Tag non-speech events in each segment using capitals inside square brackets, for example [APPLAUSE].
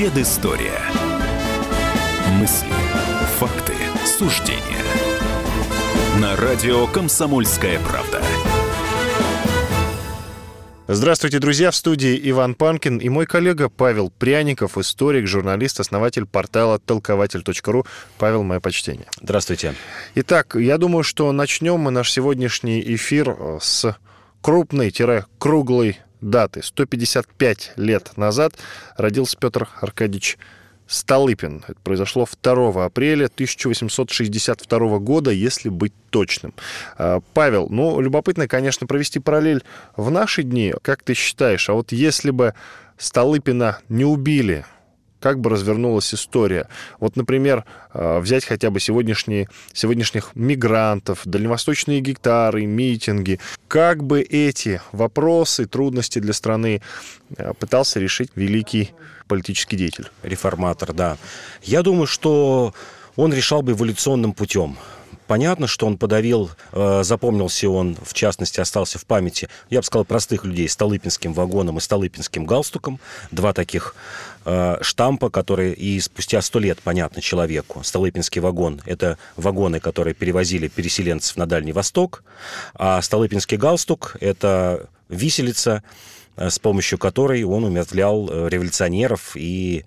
Предыстория. Мысли, факты, суждения. На радио «Комсомольская правда». Здравствуйте, друзья! В студии Иван Панкин и мой коллега Павел Пряников, историк, журналист, основатель портала толкователь.ру. Павел, мое почтение. Здравствуйте. Итак, я думаю, что начнем мы наш сегодняшний эфир э, с крупной-круглой даты. 155 лет назад родился Петр Аркадьевич Столыпин. Это произошло 2 апреля 1862 года, если быть точным. А, Павел, ну, любопытно, конечно, провести параллель в наши дни. Как ты считаешь, а вот если бы Столыпина не убили, как бы развернулась история. Вот, например, а, взять хотя бы сегодняшние, сегодняшних мигрантов, дальневосточные гектары, митинги. Как бы эти вопросы, трудности для страны а, пытался решить великий политический деятель? Реформатор, да. Я думаю, что он решал бы эволюционным путем. Понятно, что он подавил, э, запомнился он, в частности, остался в памяти, я бы сказал, простых людей, Столыпинским вагоном и Столыпинским галстуком. Два таких э, штампа, которые и спустя сто лет понятно человеку. Столыпинский вагон – это вагоны, которые перевозили переселенцев на Дальний Восток, а Столыпинский галстук – это виселица, с помощью которой он умертвлял э, революционеров и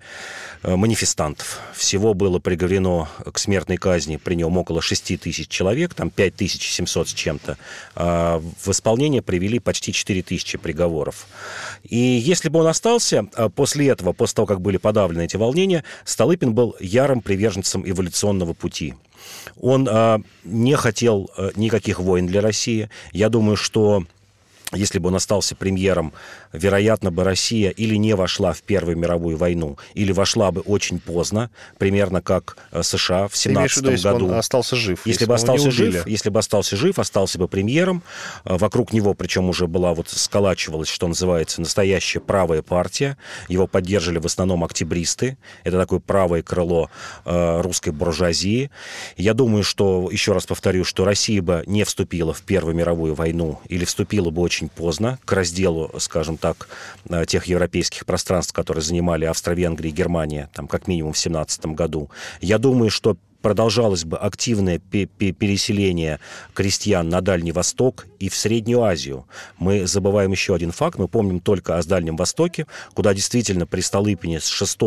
э, манифестантов. Всего было приговорено к смертной казни при нем около 6 тысяч человек, там 5700 с чем-то. А в исполнение привели почти 4 тысячи приговоров. И если бы он остался после этого, после того, как были подавлены эти волнения, Столыпин был ярым приверженцем эволюционного пути. Он э, не хотел э, никаких войн для России. Я думаю, что если бы он остался премьером, вероятно бы Россия или не вошла в Первую мировую войну, или вошла бы очень поздно, примерно как э, США в 17 году. Если бы он остался жив. Если, если бы остался жив, если бы остался жив, остался бы премьером, э, вокруг него, причем уже была вот сколачивалась, что называется, настоящая правая партия. Его поддерживали в основном октябристы. Это такое правое крыло э, русской буржуазии. Я думаю, что, еще раз повторю, что Россия бы не вступила в Первую мировую войну или вступила бы очень очень поздно к разделу, скажем так, э, тех европейских пространств, которые занимали Австро-Венгрия и Германия, там, как минимум в 17 году. Я думаю, что продолжалось бы активное переселение крестьян на Дальний Восток и в Среднюю Азию. Мы забываем еще один факт. Мы помним только о Дальнем Востоке, куда действительно при Столыпине с 6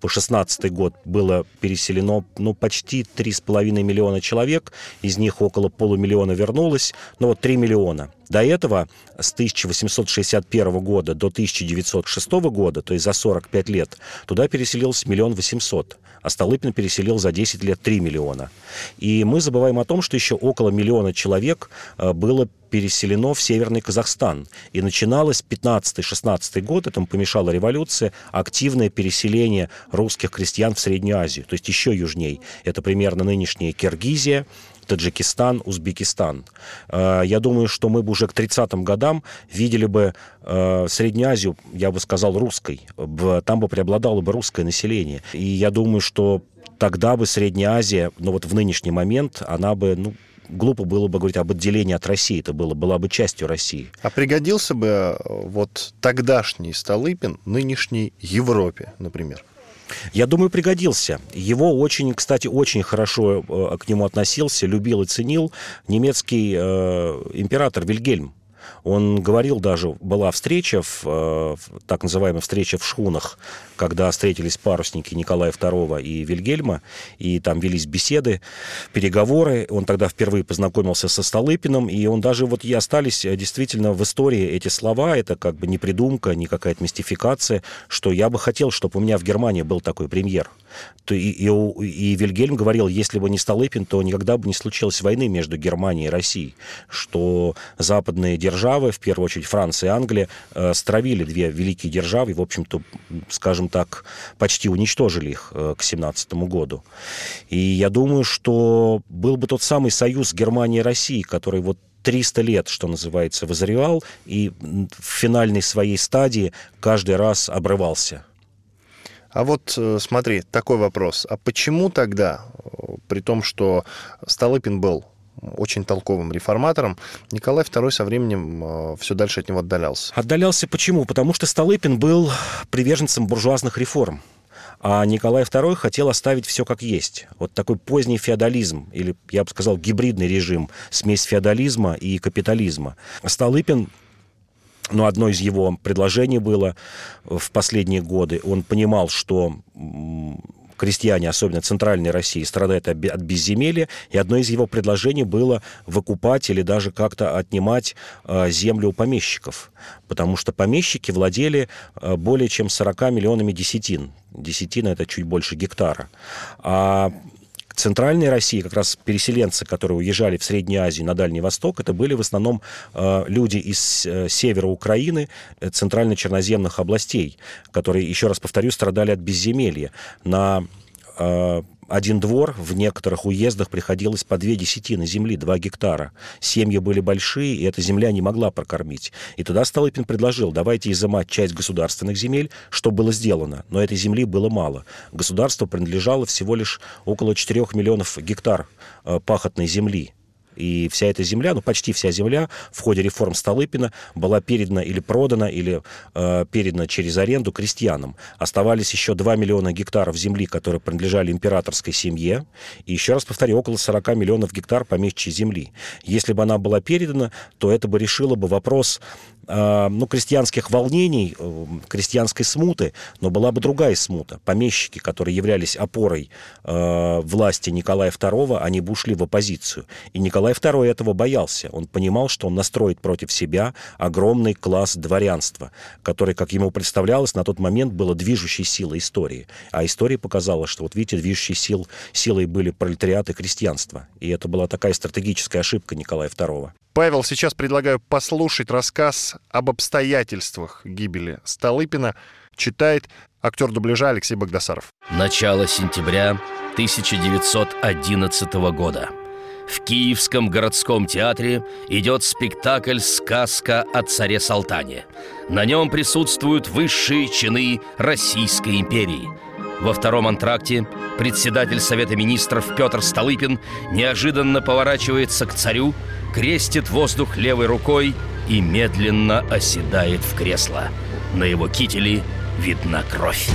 по 16 год было переселено ну, почти 3,5 миллиона человек. Из них около полумиллиона вернулось. Но вот 3 миллиона. До этого, с 1861 года до 1906 года, то есть за 45 лет, туда переселился миллион восемьсот а Столыпин переселил за 10 лет 3 миллиона. И мы забываем о том, что еще около миллиона человек э, было переселено в Северный Казахстан. И начиналось 15-16 год, этому помешала революция, активное переселение русских крестьян в Среднюю Азию, то есть еще южней. Это примерно нынешняя Киргизия, Таджикистан, Узбекистан. Э, я думаю, что мы бы уже к 30-м годам видели бы э, Среднюю Азию, я бы сказал, русской. Там бы преобладало бы русское население. И я думаю, что тогда бы Средняя Азия, ну вот в нынешний момент, она бы, ну, глупо было бы говорить об отделении от России, это было, была бы частью России. А пригодился бы э, вот тогдашний Столыпин нынешней Европе, например? Я думаю, пригодился. Его очень, кстати, очень хорошо э, к нему относился, любил и ценил немецкий э, император Вильгельм. Он говорил даже, была встреча, в, э, так называемая встреча в шхунах, когда встретились парусники Николая II и Вильгельма, и там велись беседы, переговоры. Он тогда впервые познакомился со Столыпиным, и он даже вот и остались э, действительно в истории эти слова, это как бы не придумка, не какая-то мистификация, что я бы хотел, чтобы у меня в Германии был такой премьер. И, и, и Вильгельм говорил, если бы не Столыпин, то никогда бы не случилось войны между Германией и Россией, что западные державы, в первую очередь Франция и Англия, э, стравили две великие державы, и, в общем-то, скажем так, почти уничтожили их э, к 17 году. И я думаю, что был бы тот самый союз Германии и России, который вот 300 лет, что называется, возревал, и в финальной своей стадии каждый раз обрывался. А вот э, смотри, такой вопрос. А почему тогда, при том, что Столыпин был очень толковым реформатором, Николай II со временем э, все дальше от него отдалялся? Отдалялся почему? Потому что Столыпин был приверженцем буржуазных реформ. А Николай II хотел оставить все как есть. Вот такой поздний феодализм, или, я бы сказал, гибридный режим, смесь феодализма и капитализма. Столыпин но одно из его предложений было в последние годы. Он понимал, что крестьяне, особенно центральной России, страдают от безземелья, и одно из его предложений было выкупать или даже как-то отнимать э, землю у помещиков, потому что помещики владели э, более чем 40 миллионами десятин. Десятина – это чуть больше гектара. А центральной России, как раз переселенцы, которые уезжали в Среднюю Азию, на Дальний Восток, это были в основном э, люди из э, севера Украины, э, центрально-черноземных областей, которые, еще раз повторю, страдали от безземелья. На э, один двор в некоторых уездах приходилось по две десятины земли, два гектара. Семьи были большие, и эта земля не могла прокормить. И тогда Столыпин предложил, давайте изымать часть государственных земель, что было сделано. Но этой земли было мало. Государству принадлежало всего лишь около 4 миллионов гектар э, пахотной земли. И вся эта земля, ну почти вся земля в ходе реформ Столыпина была передана или продана, или э, передана через аренду крестьянам. Оставались еще 2 миллиона гектаров земли, которые принадлежали императорской семье. И еще раз повторю, около 40 миллионов гектар помещичьей земли. Если бы она была передана, то это бы решило бы вопрос ну, крестьянских волнений, э, крестьянской смуты, но была бы другая смута. Помещики, которые являлись опорой э, власти Николая II, они бы ушли в оппозицию. И Николай II этого боялся. Он понимал, что он настроит против себя огромный класс дворянства, который, как ему представлялось, на тот момент было движущей силой истории. А история показала, что, вот видите, движущей сил, силой были пролетариат и крестьянство. И это была такая стратегическая ошибка Николая II. Павел, сейчас предлагаю послушать рассказ об обстоятельствах гибели Столыпина. Читает актер дубляжа Алексей Богдасаров. Начало сентября 1911 года. В Киевском городском театре идет спектакль «Сказка о царе Салтане». На нем присутствуют высшие чины Российской империи – во втором антракте председатель Совета Министров Петр Столыпин неожиданно поворачивается к царю, крестит воздух левой рукой и медленно оседает в кресло. На его кителе видна кровь.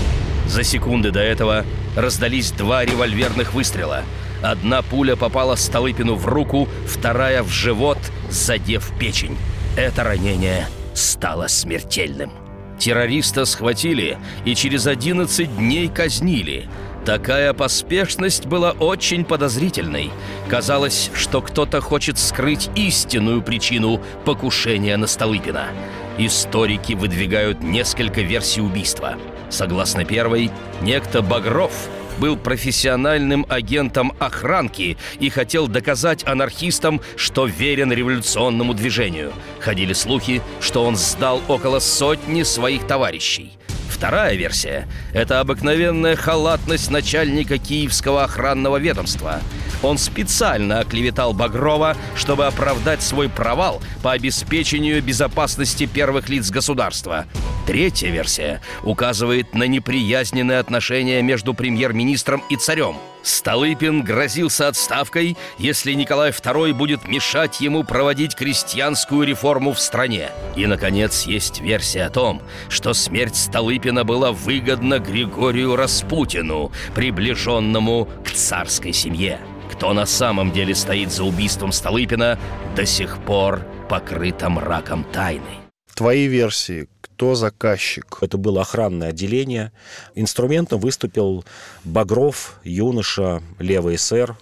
За секунды до этого раздались два револьверных выстрела. Одна пуля попала Столыпину в руку, вторая в живот, задев печень. Это ранение стало смертельным. Террориста схватили и через 11 дней казнили. Такая поспешность была очень подозрительной. Казалось, что кто-то хочет скрыть истинную причину покушения на Столыпина. Историки выдвигают несколько версий убийства. Согласно первой, некто Багров – был профессиональным агентом охранки и хотел доказать анархистам, что верен революционному движению. Ходили слухи, что он сдал около сотни своих товарищей. Вторая версия – это обыкновенная халатность начальника Киевского охранного ведомства. Он специально оклеветал Багрова, чтобы оправдать свой провал по обеспечению безопасности первых лиц государства. Третья версия указывает на неприязненные отношения между премьер-министром и царем. Столыпин грозился отставкой, если Николай II будет мешать ему проводить крестьянскую реформу в стране. И, наконец, есть версия о том, что смерть Столыпина была выгодна Григорию Распутину, приближенному к царской семье. Кто на самом деле стоит за убийством Столыпина, до сих пор покрыто мраком тайны. Твои версии, кто заказчик? Это было охранное отделение. Инструментом выступил Багров, юноша, левый эсер,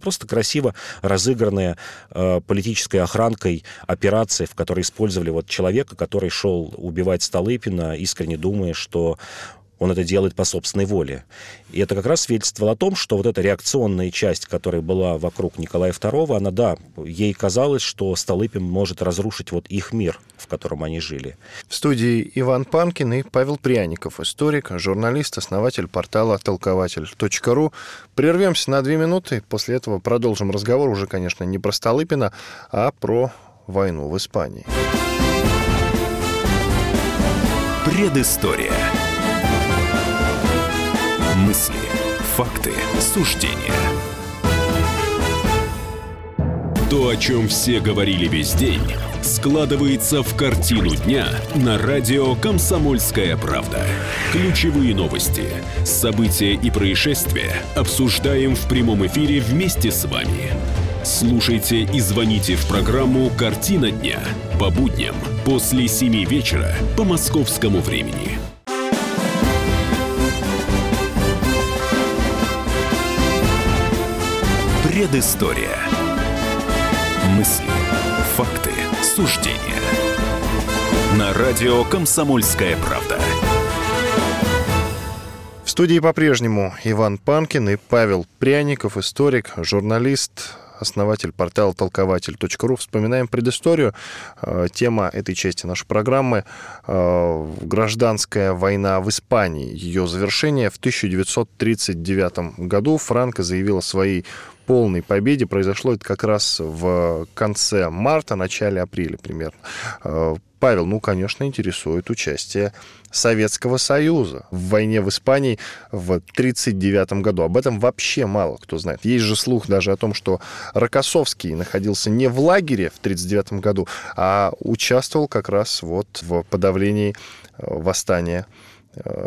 просто красиво разыгранная э, политической охранкой операция, в которой использовали вот человека, который шел убивать Столыпина, искренне думая, что он это делает по собственной воле. И это как раз свидетельствовало о том, что вот эта реакционная часть, которая была вокруг Николая II, она, да, ей казалось, что Столыпин может разрушить вот их мир, в котором они жили. В студии Иван Панкин и Павел Пряников, историк, журналист, основатель портала толкователь.ру. Прервемся на две минуты, после этого продолжим разговор уже, конечно, не про Столыпина, а про войну в Испании. Предыстория. Мысли, факты, суждения. То, о чем все говорили весь день – складывается в картину дня на радио «Комсомольская правда». Ключевые новости, события и происшествия обсуждаем в прямом эфире вместе с вами. Слушайте и звоните в программу «Картина дня» по будням после 7 вечера по московскому времени. Предыстория. Мысли, факты, суждения. На радио «Комсомольская правда». В студии по-прежнему Иван Панкин и Павел Пряников, историк, журналист, основатель портала толкователь.ру. Вспоминаем предысторию. Э, тема этой части нашей программы э, «Гражданская война в Испании». Ее завершение в 1939 году Франко заявил о своей полной победе. Произошло это как раз в конце марта, начале апреля примерно. Э, Павел, ну, конечно, интересует участие Советского Союза в войне в Испании в 1939 году. Об этом вообще мало кто знает. Есть же слух даже о том, что Рокоссовский находился не в лагере в 1939 году, а участвовал как раз вот в подавлении э, восстания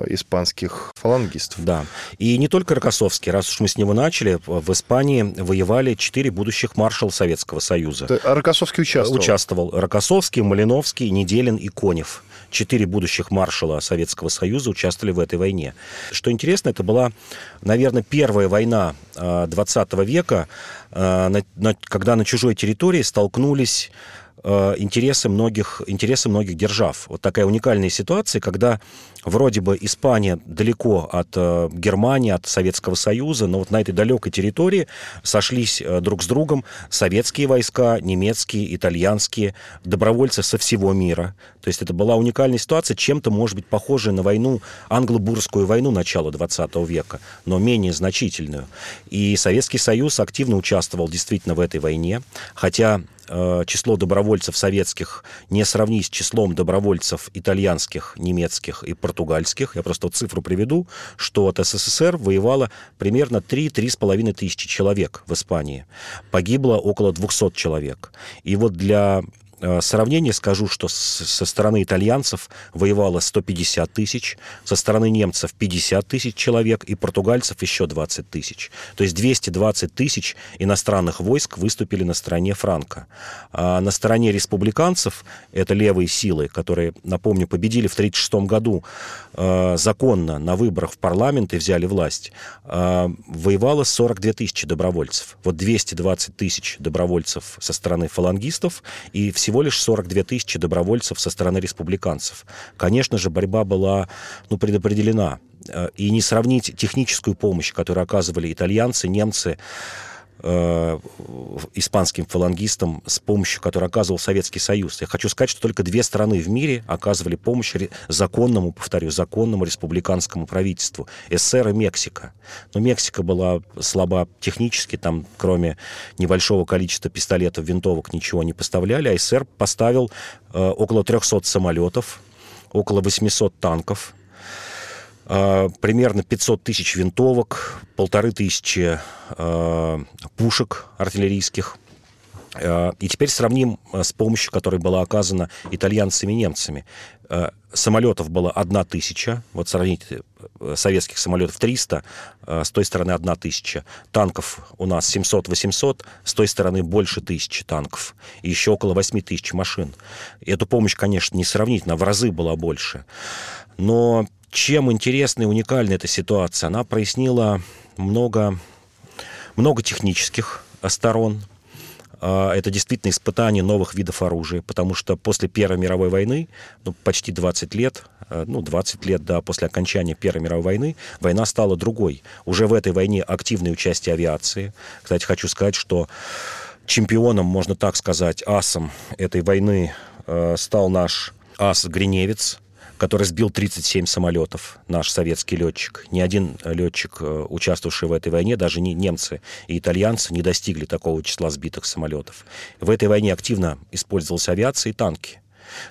испанских фалангистов. Да. И не только Рокоссовский. Раз уж мы с него начали, в Испании воевали четыре будущих маршала Советского Союза. А Рокоссовский участвовал? Участвовал. Рокоссовский, Малиновский, Неделин и Конев. Четыре будущих маршала Советского Союза участвовали в этой войне. Что интересно, это была, наверное, первая война 20 э, века, э, когда на чужой территории столкнулись интересы многих, интересы многих держав. Вот такая уникальная ситуация, когда вроде бы Испания далеко от э, Германии, от Советского Союза, но вот на этой далекой территории сошлись э, друг с другом советские войска, немецкие, итальянские, добровольцы со всего мира. То есть это была уникальная ситуация, чем-то, может быть, похожая на войну, англо-бурскую войну начала 20 века, но менее значительную. И Советский Союз активно участвовал действительно в этой войне, хотя Э, число добровольцев советских не сравнить с числом добровольцев итальянских, немецких и португальских. Я просто цифру приведу, что от СССР воевало примерно 3-3,5 тысячи человек в Испании. Погибло около 200 человек. И вот для Э, сравнение скажу, что со стороны итальянцев воевало 150 тысяч, со стороны немцев 50 тысяч человек и португальцев еще 20 тысяч. То есть 220 тысяч иностранных войск выступили на стороне Франка. А на стороне республиканцев, это левые силы, которые, напомню, победили в 1936 году э, законно на выборах в парламент и взяли власть, э, воевало 42 тысячи добровольцев. Вот 220 тысяч добровольцев со стороны фалангистов и все всего лишь 42 тысячи добровольцев со стороны республиканцев. Конечно же, борьба была ну, предопределена. Э, и не сравнить техническую помощь, которую оказывали итальянцы, немцы, э, испанским фалангистам, с помощью которой оказывал Советский Союз. Я хочу сказать, что только две страны в мире оказывали помощь законному, повторю, законному республиканскому правительству. СССР и Мексика. Но Мексика была слаба технически, там кроме небольшого количества пистолетов, винтовок ничего не поставляли, а СССР поставил э, около 300 самолетов, около 800 танков, примерно 500 тысяч винтовок, полторы тысячи э, пушек артиллерийских. Э, и теперь сравним с помощью, которая была оказана итальянцами и немцами. Э, самолетов было одна тысяча, вот сравните советских самолетов 300, с той стороны одна тысяча. Танков у нас 700-800, с той стороны больше тысячи танков. И еще около 8 тысяч машин. И эту помощь, конечно, не сравнительно, в разы была больше. Но чем интересна и уникальна эта ситуация? Она прояснила много, много технических сторон. А, это действительно испытание новых видов оружия, потому что после Первой мировой войны, ну, почти 20 лет, а, ну, 20 лет, да, после окончания Первой мировой войны, война стала другой. Уже в этой войне активное участие авиации. Кстати, хочу сказать, что чемпионом, можно так сказать, асом этой войны а, стал наш ас Гриневец, который сбил 37 самолетов, наш советский летчик. Ни один летчик, э, участвовавший в этой войне, даже не немцы и итальянцы, не достигли такого числа сбитых самолетов. В этой войне активно использовалась авиация и танки.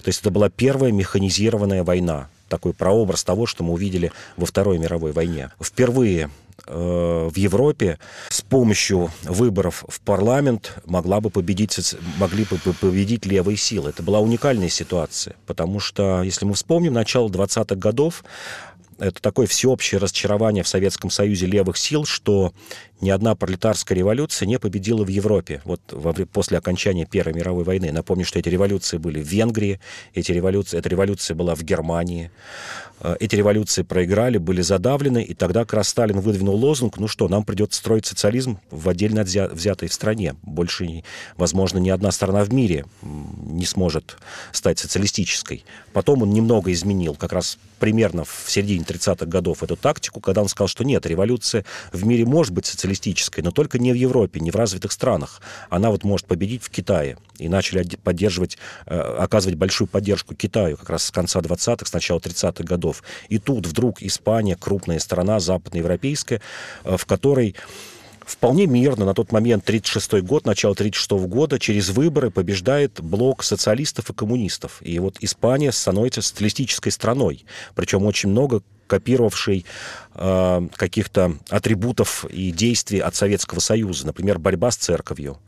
То есть это была первая механизированная война, такой прообраз того, что мы увидели во Второй мировой войне. Впервые в Европе с помощью выборов в парламент могла бы победить, могли бы победить левые силы. Это была уникальная ситуация, потому что, если мы вспомним, начало 20-х годов, это такое всеобщее разочарование в Советском Союзе левых сил, что ни одна пролетарская революция не победила в Европе вот во, после окончания Первой мировой войны. Напомню, что эти революции были в Венгрии, эти революции, эта революция была в Германии. Э, эти революции проиграли, были задавлены, и тогда как раз Сталин выдвинул лозунг, ну что, нам придется строить социализм в отдельно взятой стране. Больше, возможно, ни одна страна в мире не сможет стать социалистической. Потом он немного изменил, как раз примерно в середине 30-х годов эту тактику, когда он сказал, что нет, революция в мире может быть социалистической, но только не в Европе, не в развитых странах. Она вот может победить в Китае. И начали поддерживать, э, оказывать большую поддержку Китаю как раз с конца 20-х, с начала 30-х годов. И тут вдруг Испания, крупная страна, западноевропейская, э, в которой вполне мирно на тот момент, 36 год, начало 36 года, через выборы побеждает блок социалистов и коммунистов. И вот Испания становится социалистической страной. Причем очень много копировавший э, каких-то атрибутов и действий от Советского Союза. Например, борьба с церковью,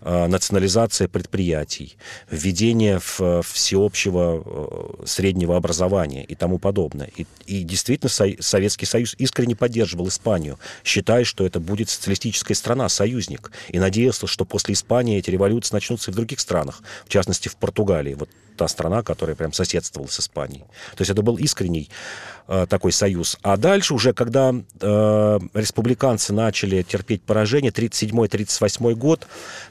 э, национализация предприятий, введение в, всеобщего э, среднего образования и тому подобное. И, и действительно Со Советский Союз искренне поддерживал Испанию, считая, что это будет социалистическая страна, союзник. И надеялся, что после Испании эти революции начнутся и в других странах, в частности в Португалии. Вот та страна, которая прям соседствовала с Испанией. То есть это был искренний э, такой союз. А дальше уже, когда э, республиканцы начали терпеть поражение, 37-38 год,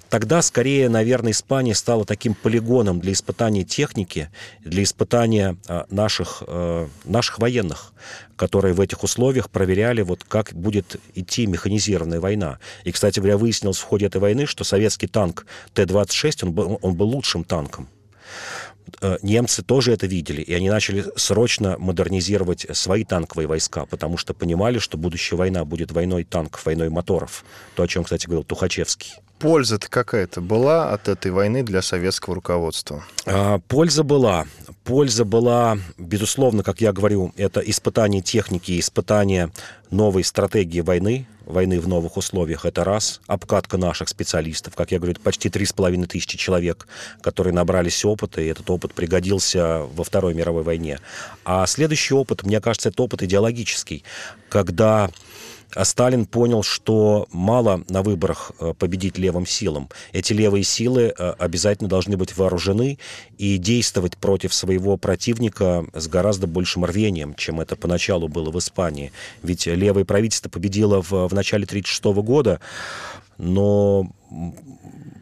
тогда скорее, наверное, Испания стала таким полигоном для испытания техники, для испытания э, наших, э, наших военных, которые в этих условиях проверяли, вот как будет идти механизированная война. И, кстати говоря, выяснилось в ходе этой войны, что советский танк Т-26, он был, он был лучшим танком. Э, немцы тоже это видели, и они начали срочно модернизировать свои танковые войска, потому что понимали, что будущая война будет войной танков, войной моторов. То, о чем, кстати, говорил Тухачевский. Польза-то какая-то была от этой войны для советского руководства? А, польза была. Польза была, безусловно, как я говорю, это испытание техники, испытание новой стратегии войны, войны в новых условиях, это раз. Обкатка наших специалистов, как я говорю, это почти три с половиной тысячи человек, которые набрались опыта, и этот опыт пригодился во Второй мировой войне. А следующий опыт, мне кажется, это опыт идеологический, когда а Сталин понял, что мало на выборах э, победить левым силам. Эти левые силы э, обязательно должны быть вооружены и действовать против своего противника с гораздо большим рвением, чем это поначалу было в Испании. Ведь левое правительство победило в, в начале 1936 года, но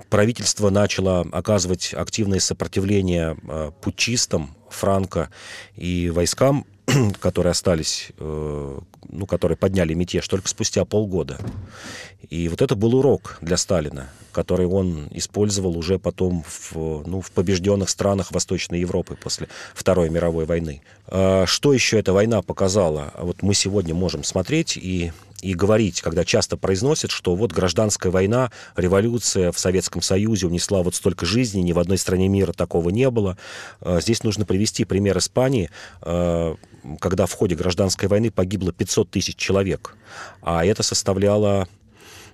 правительство начало оказывать активное сопротивление э, путчистам, Франко и войскам [CLEARS THROAT] которые остались, э, ну, которые подняли мятеж только спустя полгода. И вот это был урок для Сталина, который он использовал уже потом в, ну, в побежденных странах Восточной Европы после Второй мировой войны. А что еще эта война показала? Вот мы сегодня можем смотреть и и говорить, когда часто произносят, что вот гражданская война, революция в Советском Союзе унесла вот столько жизней, ни в одной стране мира такого не было. А, здесь нужно привести пример Испании, а, когда в ходе гражданской войны погибло 500 тысяч человек, а это составляло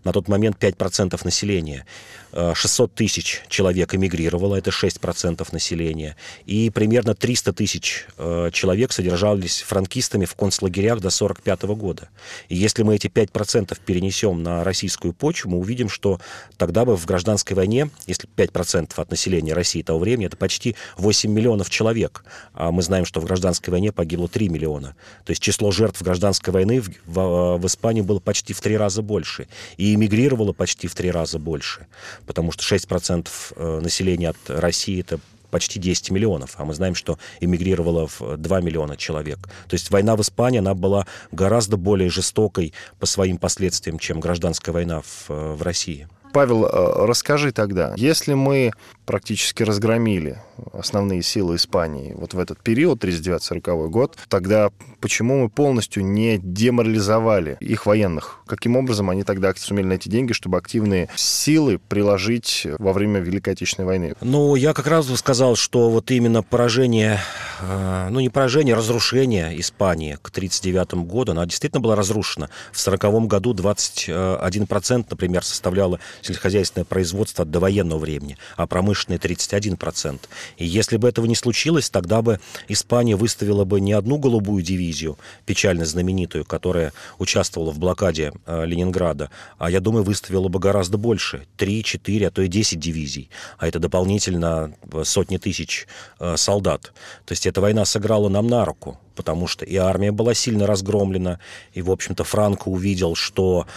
на тот момент 5% населения. 600 э, тысяч человек эмигрировало, это 6% населения. И примерно 300 тысяч э, человек содержались франкистами в концлагерях до 1945 года. И если мы эти 5% перенесем на российскую почву, мы увидим, что тогда бы в гражданской войне, если 5% от населения России того времени, это почти 8 миллионов человек. А мы знаем, что в гражданской войне погибло 3 миллиона. То есть число жертв гражданской войны в, в, в Испании было почти в три раза больше. И эмигрировало почти в три раза больше потому что 6% э, населения от России это почти 10 миллионов, а мы знаем, что эмигрировало в 2 миллиона человек. То есть война в Испании, она была гораздо более жестокой по своим последствиям, чем гражданская война в, э, в России. Павел, э, расскажи тогда, если мы практически разгромили основные силы Испании вот в этот период, 39-40 год, тогда почему мы полностью не деморализовали их военных? Каким образом они тогда сумели найти деньги, чтобы активные силы приложить во время Великой Отечественной войны? Ну, я как раз бы сказал, что вот именно поражение э, ну не поражение, а разрушение Испании к 1939 году. Она действительно была разрушена. В 1940 году 21%, например, составляло сельскохозяйственное производство до военного времени, а промышленное 31%. И если бы этого не случилось, тогда бы Испания выставила бы не одну голубую дивизию, печально знаменитую, которая участвовала в блокаде э, Ленинграда, а, я думаю, выставила бы гораздо больше. 3, 4, а то и 10 дивизий. А это дополнительно сотни тысяч э, солдат. То есть эта война сыграла нам на руку, потому что и армия была сильно разгромлена, и, в общем-то, Франко увидел, что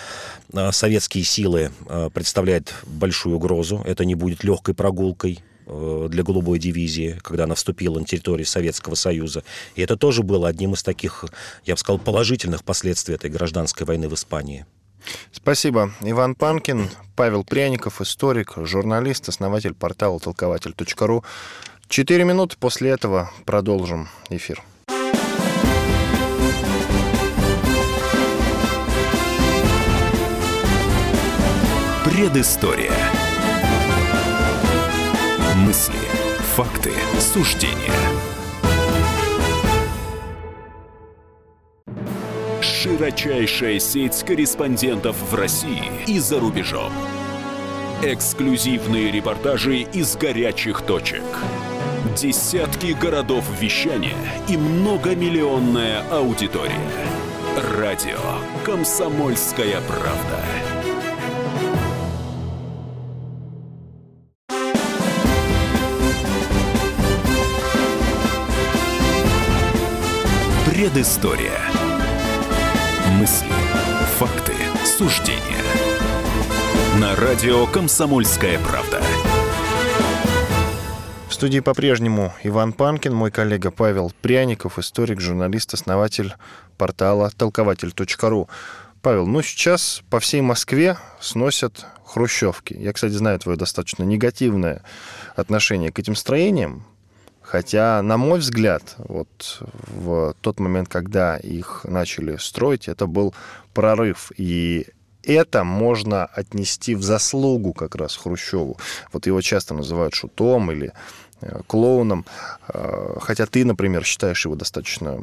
э, советские силы э, представляют большую угрозу, это не будет легкой прогулкой, для голубой дивизии, когда она вступила на территорию Советского Союза. И это тоже было одним из таких, я бы сказал, положительных последствий этой гражданской войны в Испании. Спасибо. Иван Панкин, Павел Пряников, историк, журналист, основатель портала толкователь.ру. Четыре минуты после этого продолжим эфир. Предыстория. Мысли, факты, суждения. Широчайшая сеть корреспондентов в России и за рубежом. Эксклюзивные репортажи из горячих точек. Десятки городов вещания и многомиллионная аудитория. Радио «Комсомольская правда». Предыстория. Мысли, факты, суждения. На радио «Комсомольская правда». В студии по-прежнему Иван Панкин, мой коллега Павел Пряников, историк, журналист, основатель портала толкователь.ру. Павел, ну сейчас по всей Москве сносят хрущевки. Я, кстати, знаю твое достаточно негативное отношение к этим строениям. Хотя, на мой взгляд, вот в тот момент, когда их начали строить, это был прорыв. И это можно отнести в заслугу как раз Хрущеву. Вот его часто называют шутом или э, клоуном, э, хотя ты, например, считаешь его достаточно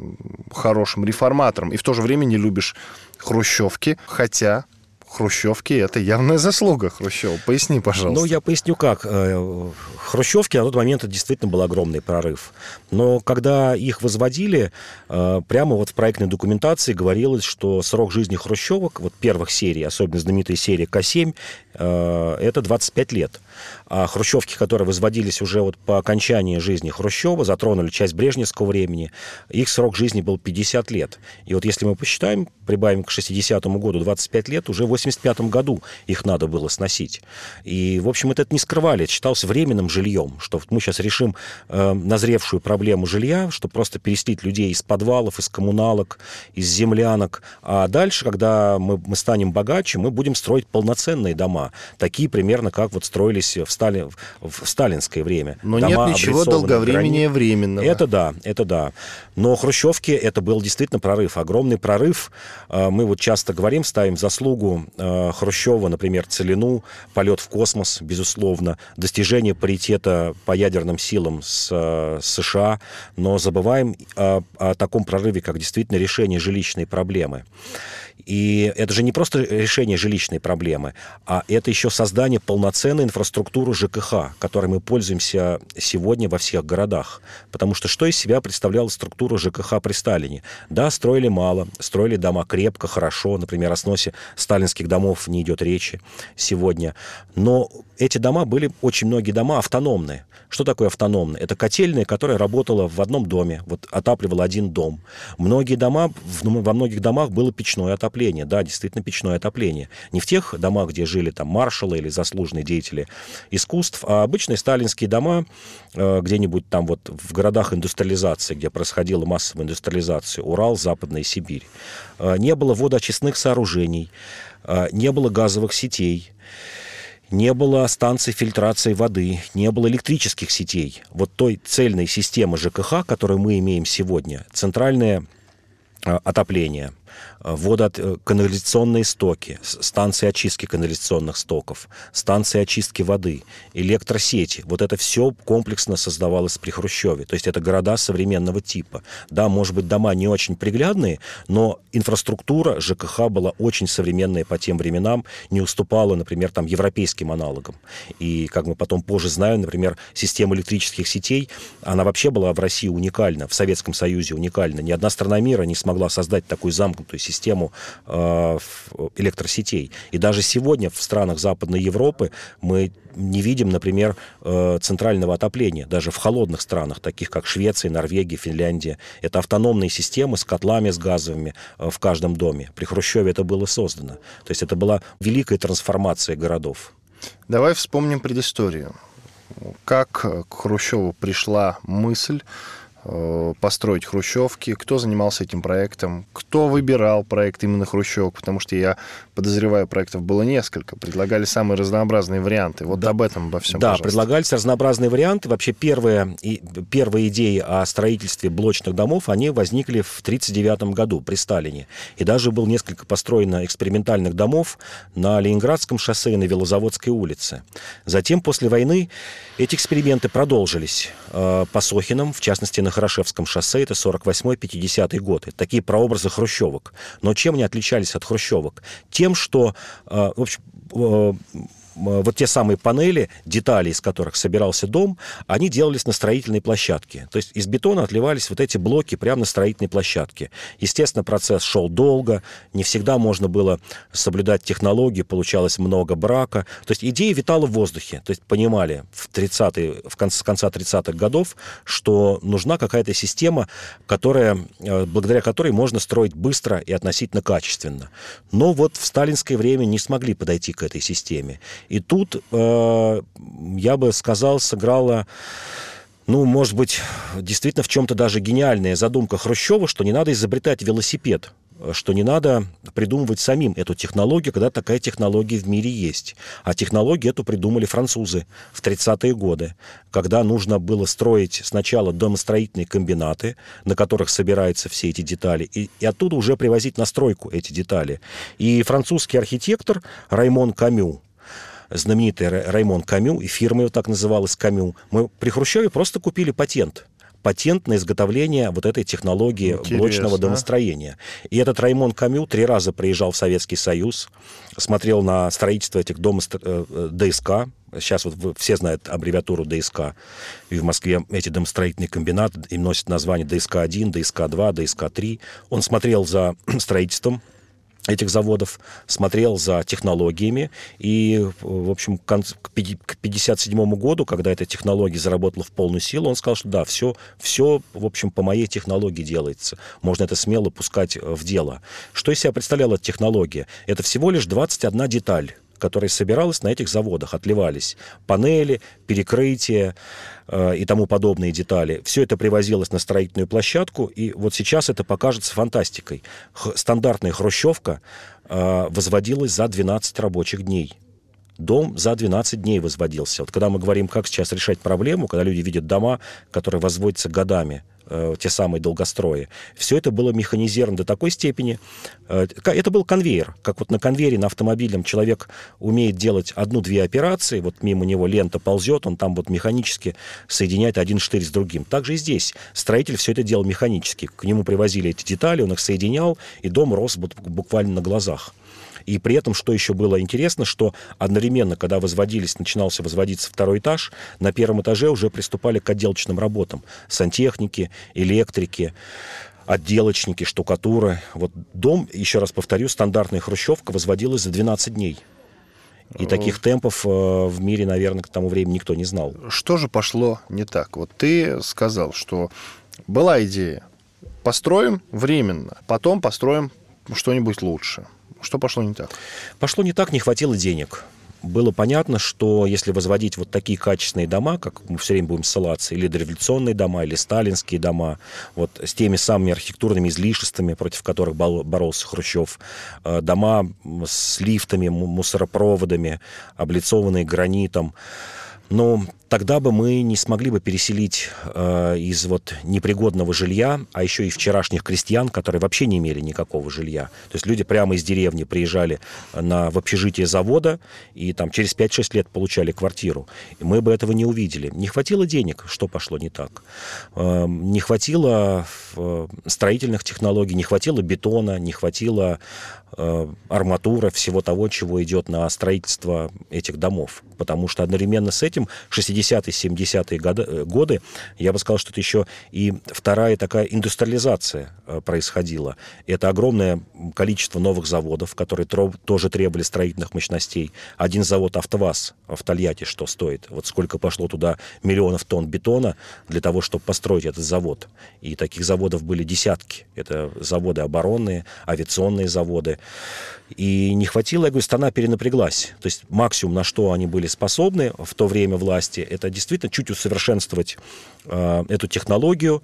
хорошим реформатором и в то же время не любишь хрущевки, хотя хрущевки — это явная заслуга Хрущева. Поясни, пожалуйста. Ну, я поясню как. Э, хрущевки на тот момент это действительно был огромный прорыв. Но когда их возводили, э, прямо вот в проектной документации говорилось, что срок жизни хрущевок, вот первых серий, особенно знаменитая серия К-7, э, это 25 лет. А хрущевки, которые возводились уже вот по окончании жизни Хрущева, затронули часть брежневского времени, их срок жизни был 50 лет. И вот если мы посчитаем, прибавим к 60-му году 25 лет, уже в 85 году их надо было сносить. И, в общем, это, не скрывали, это считалось временным жильем, что мы сейчас решим э, назревшую проблему жилья, что просто переселить людей из подвалов, из коммуналок, из землянок. А дальше, когда мы, мы станем богаче, мы будем строить полноценные дома, такие примерно, как вот строились в Стали... в сталинское время. Но Дома нет ничего долговременнее временного. Это да, это да. Но хрущевки это был действительно прорыв, огромный прорыв. А, мы вот часто говорим, ставим заслугу а, Хрущева, например, Целину, полет в космос, безусловно, достижение паритета по ядерным силам с а, США, но забываем о, о таком прорыве, как действительно решение жилищной проблемы. И это же не просто решение жилищной проблемы, а это еще создание полноценной инфраструктуры ЖКХ, которой мы пользуемся сегодня во всех городах. Потому что что из себя представляла структура ЖКХ при Сталине? Да, строили мало, строили дома крепко, хорошо. Например, о сносе сталинских домов не идет речи сегодня. Но эти дома были, очень многие дома автономные. Что такое автономные? Это котельная, которая работала в одном доме, вот отапливала один дом. Многие дома, во многих домах было печное отопление, да, действительно печное отопление. Не в тех домах, где жили там маршалы или заслуженные деятели искусств, а обычные сталинские дома, э, где-нибудь там вот в городах индустриализации, где происходила массовая индустриализация, Урал, Западная Сибирь. Э, не было водоочистных сооружений, э, не было газовых сетей, не было станций фильтрации воды, не было электрических сетей. Вот той цельной системы ЖКХ, которую мы имеем сегодня, центральное а, отопление – водоканализационные стоки, станции очистки канализационных стоков, станции очистки воды, электросети. Вот это все комплексно создавалось при Хрущеве. То есть это города современного типа. Да, может быть, дома не очень приглядные, но инфраструктура ЖКХ была очень современная по тем временам, не уступала, например, там, европейским аналогам. И, как мы потом позже знаем, например, система электрических сетей, она вообще была в России уникальна, в Советском Союзе уникальна. Ни одна страна мира не смогла создать такую замкнутую систему э, электросетей. И даже сегодня в странах Западной Европы мы не видим, например, э, центрального отопления, даже в холодных странах, таких как Швеция, Норвегия, Финляндия. Это автономные системы с котлами, с газовыми э, в каждом доме. При Хрущеве это было создано. То есть это была великая трансформация городов. Давай вспомним предысторию. Как к Хрущеву пришла мысль построить хрущевки, кто занимался этим проектом, кто выбирал проект именно хрущевок, потому что я подозреваю, проектов было несколько, предлагали самые разнообразные варианты. Вот да, об этом обо всем, Да, пожалуйста. предлагались разнообразные варианты. Вообще первые, и, первые идеи о строительстве блочных домов, они возникли в 1939 году при Сталине. И даже было несколько построено экспериментальных домов на Ленинградском шоссе и на Велозаводской улице. Затем, после войны, эти эксперименты продолжились э, по Сохинам, в частности, на на Хорошевском шоссе, это 48-50 год. Это такие прообразы хрущевок. Но чем они отличались от хрущевок? Тем, что, э, в общем, э, вот те самые панели, детали из которых собирался дом, они делались на строительной площадке. То есть из бетона отливались вот эти блоки прямо на строительной площадке. Естественно, процесс шел долго, не всегда можно было соблюдать технологии, получалось много брака. То есть идея витала в воздухе. То есть понимали в, 30 в конце, конца 30-х годов, что нужна какая-то система, которая, э, благодаря которой можно строить быстро и относительно качественно. Но вот в сталинское время не смогли подойти к этой системе. И тут, э, я бы сказал, сыграла ну, может быть, действительно в чем-то даже гениальная задумка Хрущева, что не надо изобретать велосипед, что не надо придумывать самим эту технологию, когда такая технология в мире есть. А технологию эту придумали французы в 30-е годы, когда нужно было строить сначала домостроительные комбинаты, на которых собираются все эти детали, и, и оттуда уже привозить на стройку эти детали. И французский архитектор Раймон Камю, знаменитый Раймон Камю, и фирма его так называлась Камю, мы при Хрущеве просто купили патент патент на изготовление вот этой технологии Интересно. блочного домостроения. И этот Раймон Камю три раза приезжал в Советский Союз, смотрел на строительство этих дома э, э, ДСК, Сейчас вот все знают аббревиатуру ДСК. И в Москве эти домостроительные комбинаты им носят название ДСК-1, ДСК-2, ДСК-3. Он смотрел за [CLEARS THROAT] строительством этих заводов, смотрел за технологиями, и, в общем, к 1957 году, когда эта технология заработала в полную силу, он сказал, что да, все, все, в общем, по моей технологии делается. Можно это смело пускать в дело. Что из себя представляла технология? Это всего лишь 21 деталь которая собиралась на этих заводах, отливались панели, перекрытия э, и тому подобные детали. Все это привозилось на строительную площадку, и вот сейчас это покажется фантастикой. Х- стандартная хрущевка э, возводилась за 12 рабочих дней дом за 12 дней возводился. Вот когда мы говорим, как сейчас решать проблему, когда люди видят дома, которые возводятся годами, Э, те самые долгострои. Все это было механизировано до такой степени. Э, это был конвейер. Как вот на конвейере на автомобильном человек умеет делать одну-две операции, вот мимо него лента ползет, он там вот механически соединяет один штырь с другим. Также и здесь. Строитель все это делал механически. К нему привозили эти детали, он их соединял, и дом рос буквально на глазах. И при этом, что еще было интересно, что одновременно, когда возводились, начинался возводиться второй этаж, на первом этаже уже приступали к отделочным работам. Сантехники, электрики, отделочники, штукатуры. Вот дом, еще раз повторю, стандартная хрущевка возводилась за 12 дней. И таких темпов э, в мире, наверное, к тому времени никто не знал. Что же пошло не так? Вот ты сказал, что была идея. Построим временно, потом построим что-нибудь лучше. Что пошло не так? Пошло не так, не хватило денег было понятно, что если возводить вот такие качественные дома, как мы все время будем ссылаться, или дореволюционные дома, или сталинские дома, вот с теми самыми архитектурными излишествами, против которых боролся Хрущев, э, дома с лифтами, мусоропроводами, облицованные гранитом, но тогда бы мы не смогли бы переселить э, из вот непригодного жилья, а еще и вчерашних крестьян, которые вообще не имели никакого жилья. То есть люди прямо из деревни приезжали на, в общежитие завода и там через 5-6 лет получали квартиру. И мы бы этого не увидели. Не хватило денег, что пошло не так. Э, не хватило э, строительных технологий, не хватило бетона, не хватило Э, арматура, всего того, чего идет на строительство этих домов. Потому что одновременно с этим 60-е, 70-е годы, э, годы, я бы сказал, что это еще и вторая такая индустриализация э, происходила. Это огромное количество новых заводов, которые тоже требовали строительных мощностей. Один завод «АвтоВАЗ» в Тольятти что стоит? Вот сколько пошло туда миллионов тонн бетона для того, чтобы построить этот завод. И таких заводов были десятки. Это заводы оборонные, авиационные заводы, и не хватило, я говорю, страна перенапряглась. То есть максимум, на что они были способны в то время власти, это действительно чуть усовершенствовать э, эту технологию,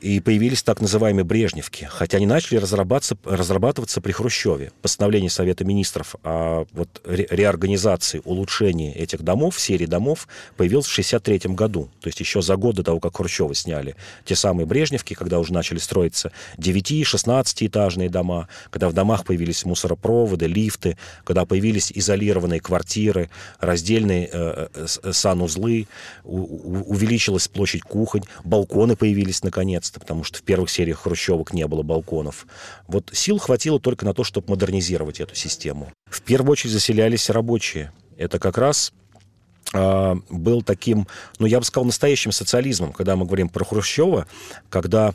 и появились так называемые брежневки, хотя они начали разрабатываться, разрабатываться при Хрущеве. Постановление Совета Министров о вот, ре, реорганизации, улучшении этих домов, серии домов, появилось в 1963 году, то есть еще за год до того, как Хрущева сняли. Те самые брежневки, когда уже начали строиться 9-16-этажные дома, когда в домах появились мусоропроводы, лифты, когда появились изолированные квартиры, раздельные э, э санузлы, у, у, увеличилась площадь кухонь, балконы появились наконец наконец-то, потому что в первых сериях хрущевок не было балконов. Вот сил хватило только на то, чтобы модернизировать эту систему. В первую очередь заселялись рабочие. Это как раз э, был таким, ну, я бы сказал, настоящим социализмом, когда мы говорим про Хрущева, когда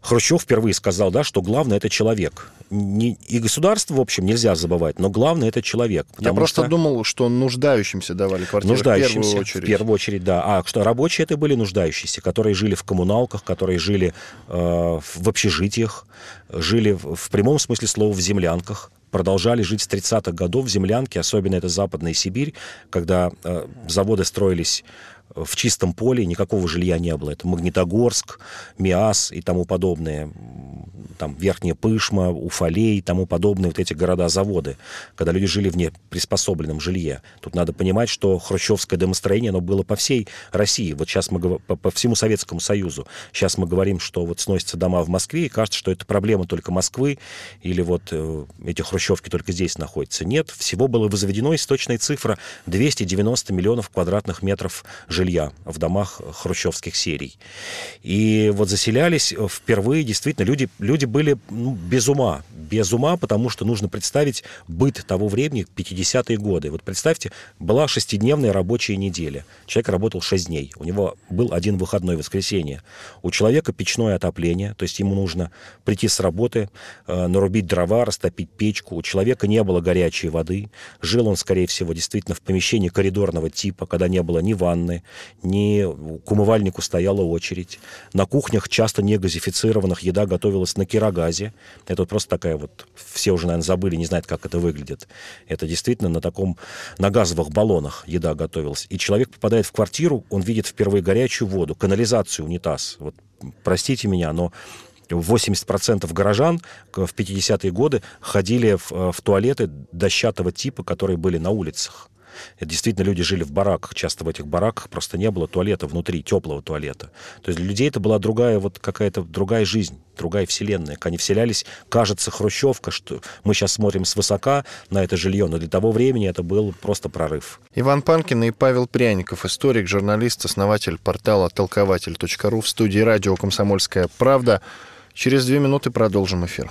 Хрущев впервые сказал, да, что главное это человек. Не, и государство, в общем, нельзя забывать, но главное это человек. Я просто что... думал, что нуждающимся давали квартиры нуждающимся, в первую очередь. В первую очередь, да. А что рабочие это были нуждающиеся, которые жили в коммуналках, которые жили э, в общежитиях, жили в, в прямом смысле слова в землянках продолжали жить с 30-х годов в землянке, особенно это Западная Сибирь, когда э, заводы строились в чистом поле, никакого жилья не было. Это Магнитогорск, Миас и тому подобное, там Верхняя Пышма, Уфалей и тому подобные вот эти города-заводы, когда люди жили в неприспособленном жилье. Тут надо понимать, что хрущевское домостроение, оно было по всей России. Вот сейчас мы по, по всему Советскому Союзу. Сейчас мы говорим, что вот сносятся дома в Москве, и кажется, что это проблема только Москвы, или вот э, эти хрущевки только здесь находятся. Нет, всего было возведено, и точная цифра 290 миллионов квадратных метров жилья в домах хрущевских серий. И вот заселялись э, впервые действительно люди, люди были ну, без ума. Без ума, потому что нужно представить быт того времени, 50-е годы. Вот представьте, была шестидневная рабочая неделя. Человек работал 6 дней. У него был один выходной воскресенье. У человека печное отопление, то есть ему нужно прийти с работы, э, нарубить дрова, растопить печку. У человека не было горячей воды. Жил он, скорее всего, действительно в помещении коридорного типа, когда не было ни ванны, ни к умывальнику стояла очередь. На кухнях часто не газифицированных еда готовилась на кирогазе. Это вот просто такая вот, все уже, наверное, забыли, не знают, как это выглядит. Это действительно на таком, на газовых баллонах еда готовилась. И человек попадает в квартиру, он видит впервые горячую воду, канализацию, унитаз. Вот, простите меня, но 80% горожан в 50-е годы ходили в, в туалеты дощатого типа, которые были на улицах. Действительно люди жили в бараках. Часто в этих бараках просто не было туалета внутри, теплого туалета. То есть для людей это была другая вот какая-то другая жизнь, другая вселенная. Они вселялись, кажется, хрущевка, что мы сейчас смотрим свысока на это жилье, но для того времени это был просто прорыв. Иван Панкин и Павел Пряников, историк, журналист, основатель портала толкователь.ру в студии радио «Комсомольская правда». Через две минуты продолжим эфир.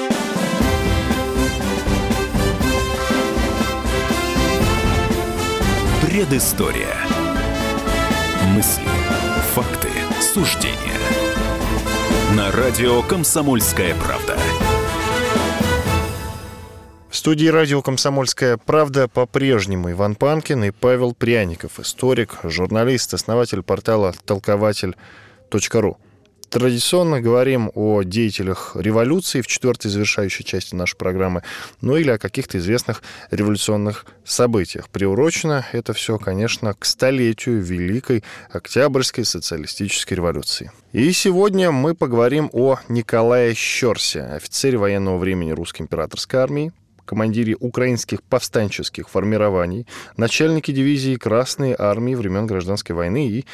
Предыстория. Мысли, Факты, суждения. На радио «Комсомольская правда». В студии радио «Комсомольская правда» по-прежнему Иван Панкин и Павел Пряников, историк, журналист, основатель портала толкователь.ру. Традиционно говорим о деятелях революции в четвертой завершающей части нашей программы, ну или о каких-то известных революционных событиях. Приурочено это все, конечно, к столетию Великой Октябрьской социалистической революции. И сегодня мы поговорим о Николае Щерсе, офицере военного времени русской императорской армии, командире украинских повстанческих формирований, начальнике дивизии Красной армии времен Гражданской войны и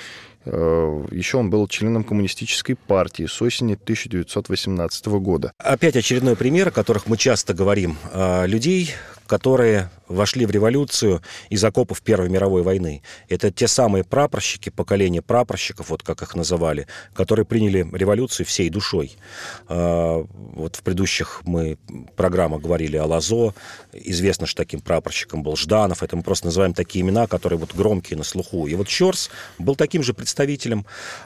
Еще он был членом коммунистической партии с осени 1918 года. Опять очередной пример, о которых мы часто говорим. Людей, которые вошли в революцию из окопов Первой мировой войны. Это те самые прапорщики, поколение прапорщиков, вот как их называли, которые приняли революцию всей душой. А, вот в предыдущих мы программах говорили о Лазо. Известно, что таким прапорщиком был Жданов. Это мы просто называем такие имена, которые вот громкие на слуху. И вот Щорс был таким же представителем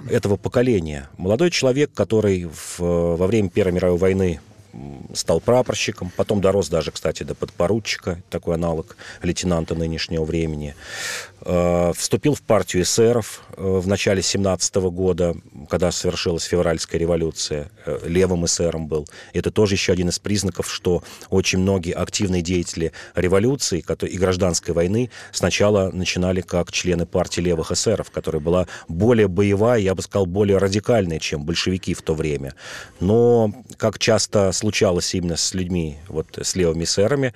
этого поколения. Молодой человек, который в, во время Первой мировой войны стал прапорщиком, потом дорос даже, кстати, до подпоручика, такой аналог лейтенанта нынешнего времени. Э, вступил в партию эсеров э, в начале 17 года, когда совершилась февральская революция. Э, левым эсером был. Это тоже еще один из признаков, что очень многие активные деятели революции и гражданской войны сначала начинали как члены партии левых эсеров, которая была более боевая, я бы сказал, более радикальная, чем большевики в то время. Но, как часто случалось именно с людьми, вот с левыми эсерами,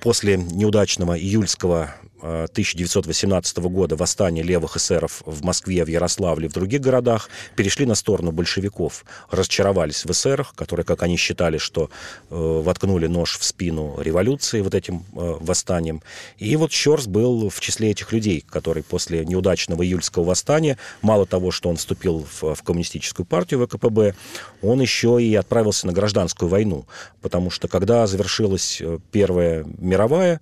после неудачного июльского 1918 года восстание левых эсеров в Москве, в Ярославле, в других городах, перешли на сторону большевиков, разочаровались в эсерах, которые, как они считали, что э, воткнули нож в спину революции вот этим э, восстанием. И вот Щорс был в числе этих людей, который после неудачного июльского восстания, мало того, что он вступил в, в коммунистическую партию ВКПБ, он еще и отправился на гражданскую войну, потому что когда завершилась э, Первая мировая,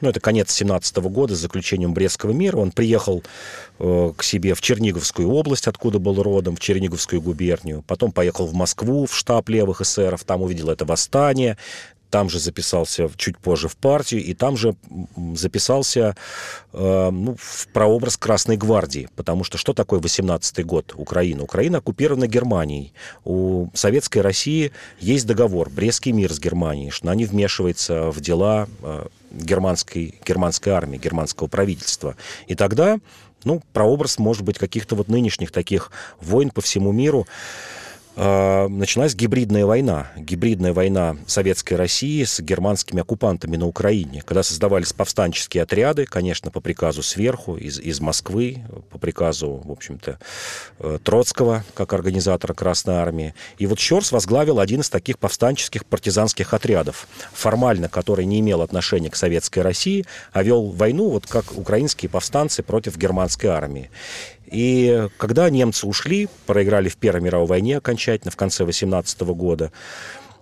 ну, это конец 17 года, с заключением Брестского мира. Он приехал э, к себе в Черниговскую область, откуда был родом, в Черниговскую губернию. Потом поехал в Москву, в штаб левых эсеров. Там увидел это восстание там же записался чуть позже в партию, и там же записался э, ну, в прообраз Красной Гвардии. Потому что что такое 18-й год Украины? Украина оккупирована Германией. У Советской России есть договор, Брестский мир с Германией, что она не вмешивается в дела э, германской, германской армии, германского правительства. И тогда ну, прообраз, может быть, каких-то вот нынешних таких войн по всему миру. А, началась гибридная война. Гибридная война Советской России с германскими оккупантами на Украине, когда создавались повстанческие отряды, конечно, по приказу сверху, из, из Москвы, по приказу, в общем-то, э, Троцкого, как организатора Красной Армии. И вот Щорс возглавил один из таких повстанческих партизанских отрядов, формально который не имел отношения к Советской России, а вел войну, вот как украинские повстанцы против германской армии. И когда немцы ушли, проиграли в Первой мировой войне окончательно в конце 18 года,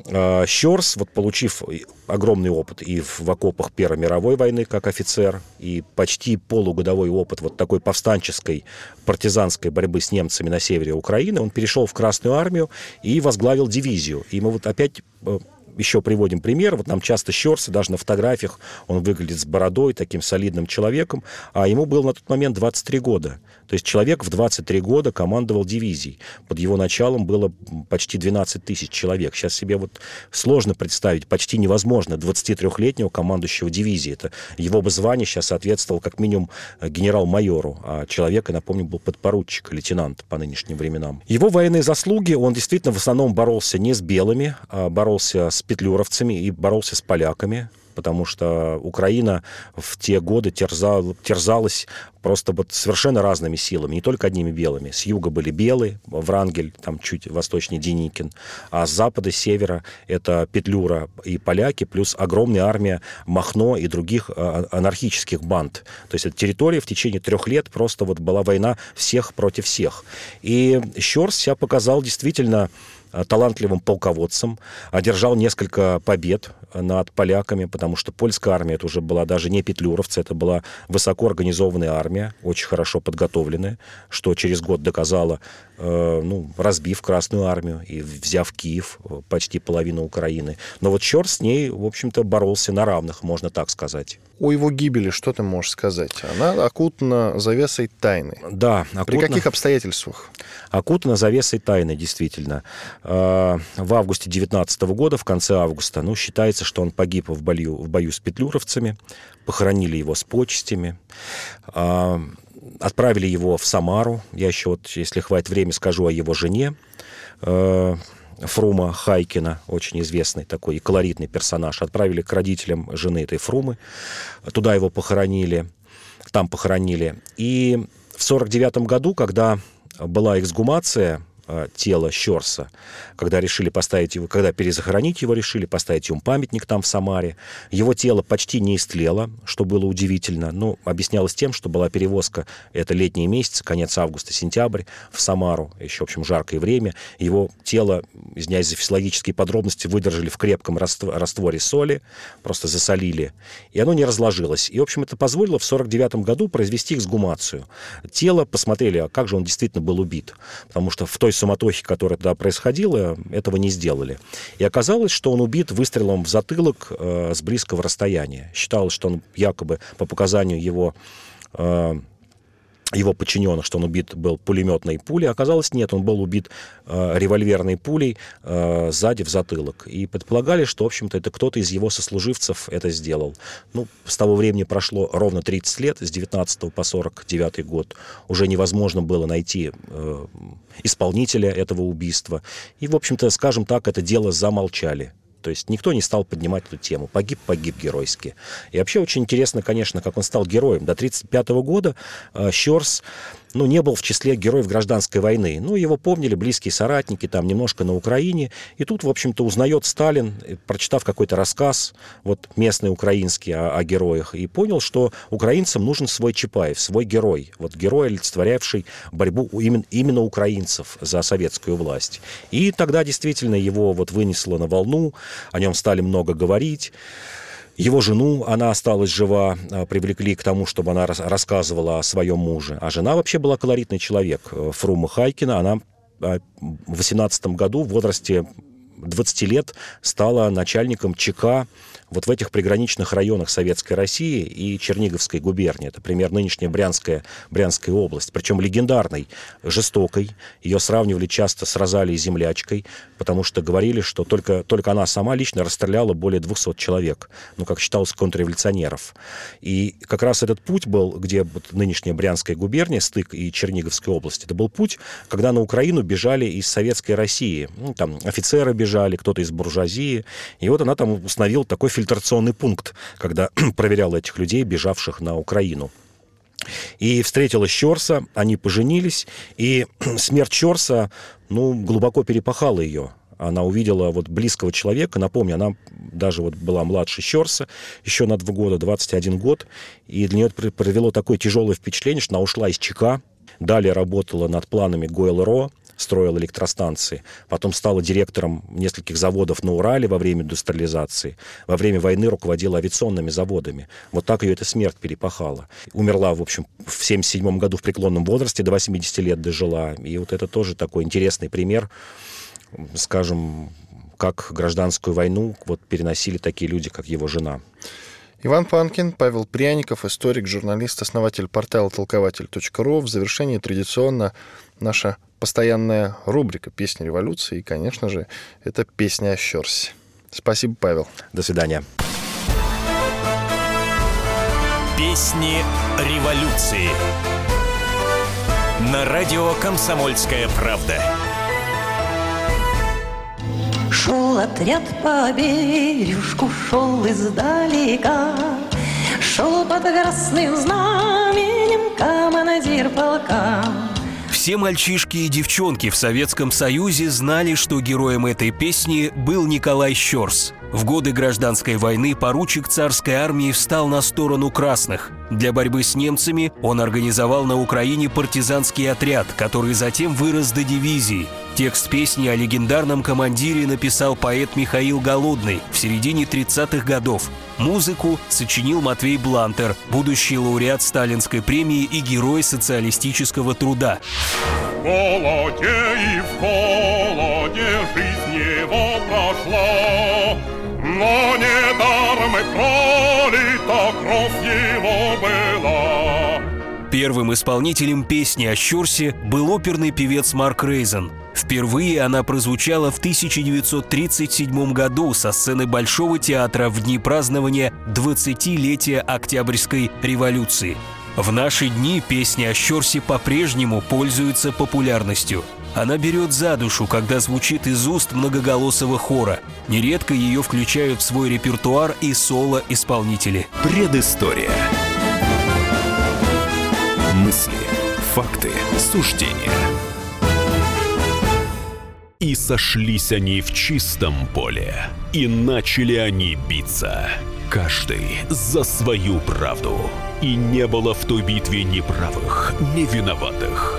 а, Щерс, вот получив огромный опыт и в окопах Первой мировой войны как офицер, и почти полугодовой опыт вот такой повстанческой партизанской борьбы с немцами на севере Украины, он перешел в Красную армию и возглавил дивизию. И мы вот опять э, еще приводим пример. Вот нам часто Щерса, даже на фотографиях, он выглядит с бородой, таким солидным человеком, а ему было на тот момент 23 года. То есть человек в 23 года командовал дивизией. Под его началом было почти 12 тысяч человек. Сейчас себе вот сложно представить, почти невозможно 23-летнего командующего дивизии. Это его бы звание сейчас соответствовало как минимум генерал-майору, а человек, я напомню, был подпоручик, лейтенант по нынешним временам. Его военные заслуги, он действительно в основном боролся не с белыми, а боролся с петлюровцами и боролся с поляками потому что Украина в те годы терзал, терзалась просто вот совершенно разными силами, не только одними белыми. С юга были белые, Врангель, там чуть восточнее Деникин, а с запада, с севера это Петлюра и поляки, плюс огромная армия Махно и других а, анархических банд. То есть эта территория в течение трех лет просто вот была война всех против всех. И Щорс себя показал действительно талантливым полководцем, одержал несколько побед над поляками, потому что польская армия это уже была даже не петлюровцы, это была высоко организованная армия, очень хорошо подготовленная, что через год доказала, э, ну, разбив Красную армию и взяв Киев, э, почти половину Украины. Но вот Щор с ней, в общем-то, боролся на равных, можно так сказать. О его гибели что ты можешь сказать? Она окутана завесой тайны. Да. Окутана, При каких обстоятельствах? Окутана завесой тайны, действительно. Э, в августе 19 года, в конце августа, ну, считается, что он погиб в бою, в бою с петлюровцами, похоронили его с почестями, э, отправили его в Самару. Я еще вот, если хватит времени, скажу о его жене. Фрума Хайкина, очень известный такой и колоритный персонаж, отправили к родителям жены этой Фрумы. Туда его похоронили, там похоронили. И в 49 году, когда была эксгумация Э, тело Щерса, когда решили поставить его, когда перезахоронить его решили, поставить ему памятник там в Самаре. Его тело почти не истлело, что было удивительно. Ну, объяснялось тем, что была перевозка, это летние месяцы, конец августа, сентябрь, в Самару, еще, в общем, жаркое время. Его тело, извиняюсь за физиологические подробности, выдержали в крепком растворе соли, просто засолили, и оно не разложилось. И, в общем, это позволило в 49 году произвести эксгумацию. Тело посмотрели, а как же он действительно был убит. Потому что в той суматохе, которая тогда происходила, этого не сделали. И оказалось, что он убит выстрелом в затылок э, с близкого расстояния. Считалось, что он якобы по показанию его э, его подчиненных, что он убит был пулеметной пулей. Оказалось, нет, он был убит э, револьверной пулей э, сзади в затылок. И предполагали, что, в общем-то, это кто-то из его сослуживцев это сделал. Ну, с того времени прошло ровно 30 лет, с 19 по 49 год. Уже невозможно было найти э, исполнителя этого убийства. И, в общем-то, скажем так, это дело замолчали. То есть никто не стал поднимать эту тему. Погиб, погиб геройски. И вообще очень интересно, конечно, как он стал героем. До 1935 года э, Щерс ну, не был в числе героев гражданской войны. Ну, его помнили близкие соратники, там, немножко на Украине. И тут, в общем-то, узнает Сталин, прочитав какой-то рассказ, вот, местный украинский о, о героях, и понял, что украинцам нужен свой Чапаев, свой герой. Вот герой, олицетворявший борьбу именно, именно украинцев за советскую власть. И тогда действительно его вот вынесло на волну, о нем стали много говорить. Его жену, она осталась жива, а, привлекли к тому, чтобы она рассказывала о своем муже. А жена вообще была колоритный человек. Э, Фрума Хайкина, она а, в 18 году в возрасте 20 лет стала начальником ЧК вот в этих приграничных районах Советской России и Черниговской губернии. Это пример нынешняя Брянская, Брянская область. Причем легендарной, жестокой. Ее сравнивали часто с Розалией Землячкой, потому что говорили, что только, только она сама лично расстреляла более 200 человек, ну, как считалось, контрреволюционеров. И как раз этот путь был, где вот нынешняя Брянская губерния, стык и Черниговской области, это был путь, когда на Украину бежали из Советской России. Ну, там офицеры бежали, кто-то из буржуазии. И вот она там установила такой фильтрационный пункт, когда [CLEARS THROAT] проверял этих людей, бежавших на Украину. И встретила Щорса, они поженились, и [CLEARS THROAT] смерть Щорса, ну, глубоко перепахала ее. Она увидела вот близкого человека, напомню, она даже вот была младше Щорса, еще на два года, 21 год, и для нее это провело такое тяжелое впечатление, что она ушла из ЧК, далее работала над планами Гойл-Ро, строил электростанции, потом стала директором нескольких заводов на Урале во время индустриализации, во время войны руководила авиационными заводами. Вот так ее эта смерть перепахала. Умерла, в общем, в 77 году в преклонном возрасте, до 80 лет дожила. И вот это тоже такой интересный пример, скажем, как гражданскую войну вот переносили такие люди, как его жена. Иван Панкин, Павел Пряников, историк, журналист, основатель портала толкователь.ру. В завершении традиционно наша постоянная рубрика «Песни революции». И, конечно же, это песня о Щерсе. Спасибо, Павел. До свидания. Песни революции. На радио «Комсомольская правда». Шел отряд по бережку, шел издалека, Шел под красным знаменем командир полка. Все мальчишки и девчонки в Советском Союзе знали, что героем этой песни был Николай Щерс. В годы гражданской войны поручик царской армии встал на сторону красных. Для борьбы с немцами он организовал на Украине партизанский отряд, который затем вырос до дивизии. Текст песни о легендарном командире написал поэт Михаил Голодный в середине 30-х годов. Музыку сочинил Матвей Блантер, будущий лауреат Сталинской премии и герой социалистического труда. В голоде и в холоде жизнь его прошла, но недаром и пролита кровь его была. Первым исполнителем песни о Щурсе был оперный певец Марк Рейзен. Впервые она прозвучала в 1937 году со сцены Большого театра в дни празднования 20-летия Октябрьской революции. В наши дни песня о Щерсе по-прежнему пользуется популярностью. Она берет за душу, когда звучит из уст многоголосого хора. Нередко ее включают в свой репертуар и соло-исполнители. Предыстория. Мысли, факты, суждения. И сошлись они в чистом поле, и начали они биться. Каждый за свою правду. И не было в той битве ни правых, ни виноватых.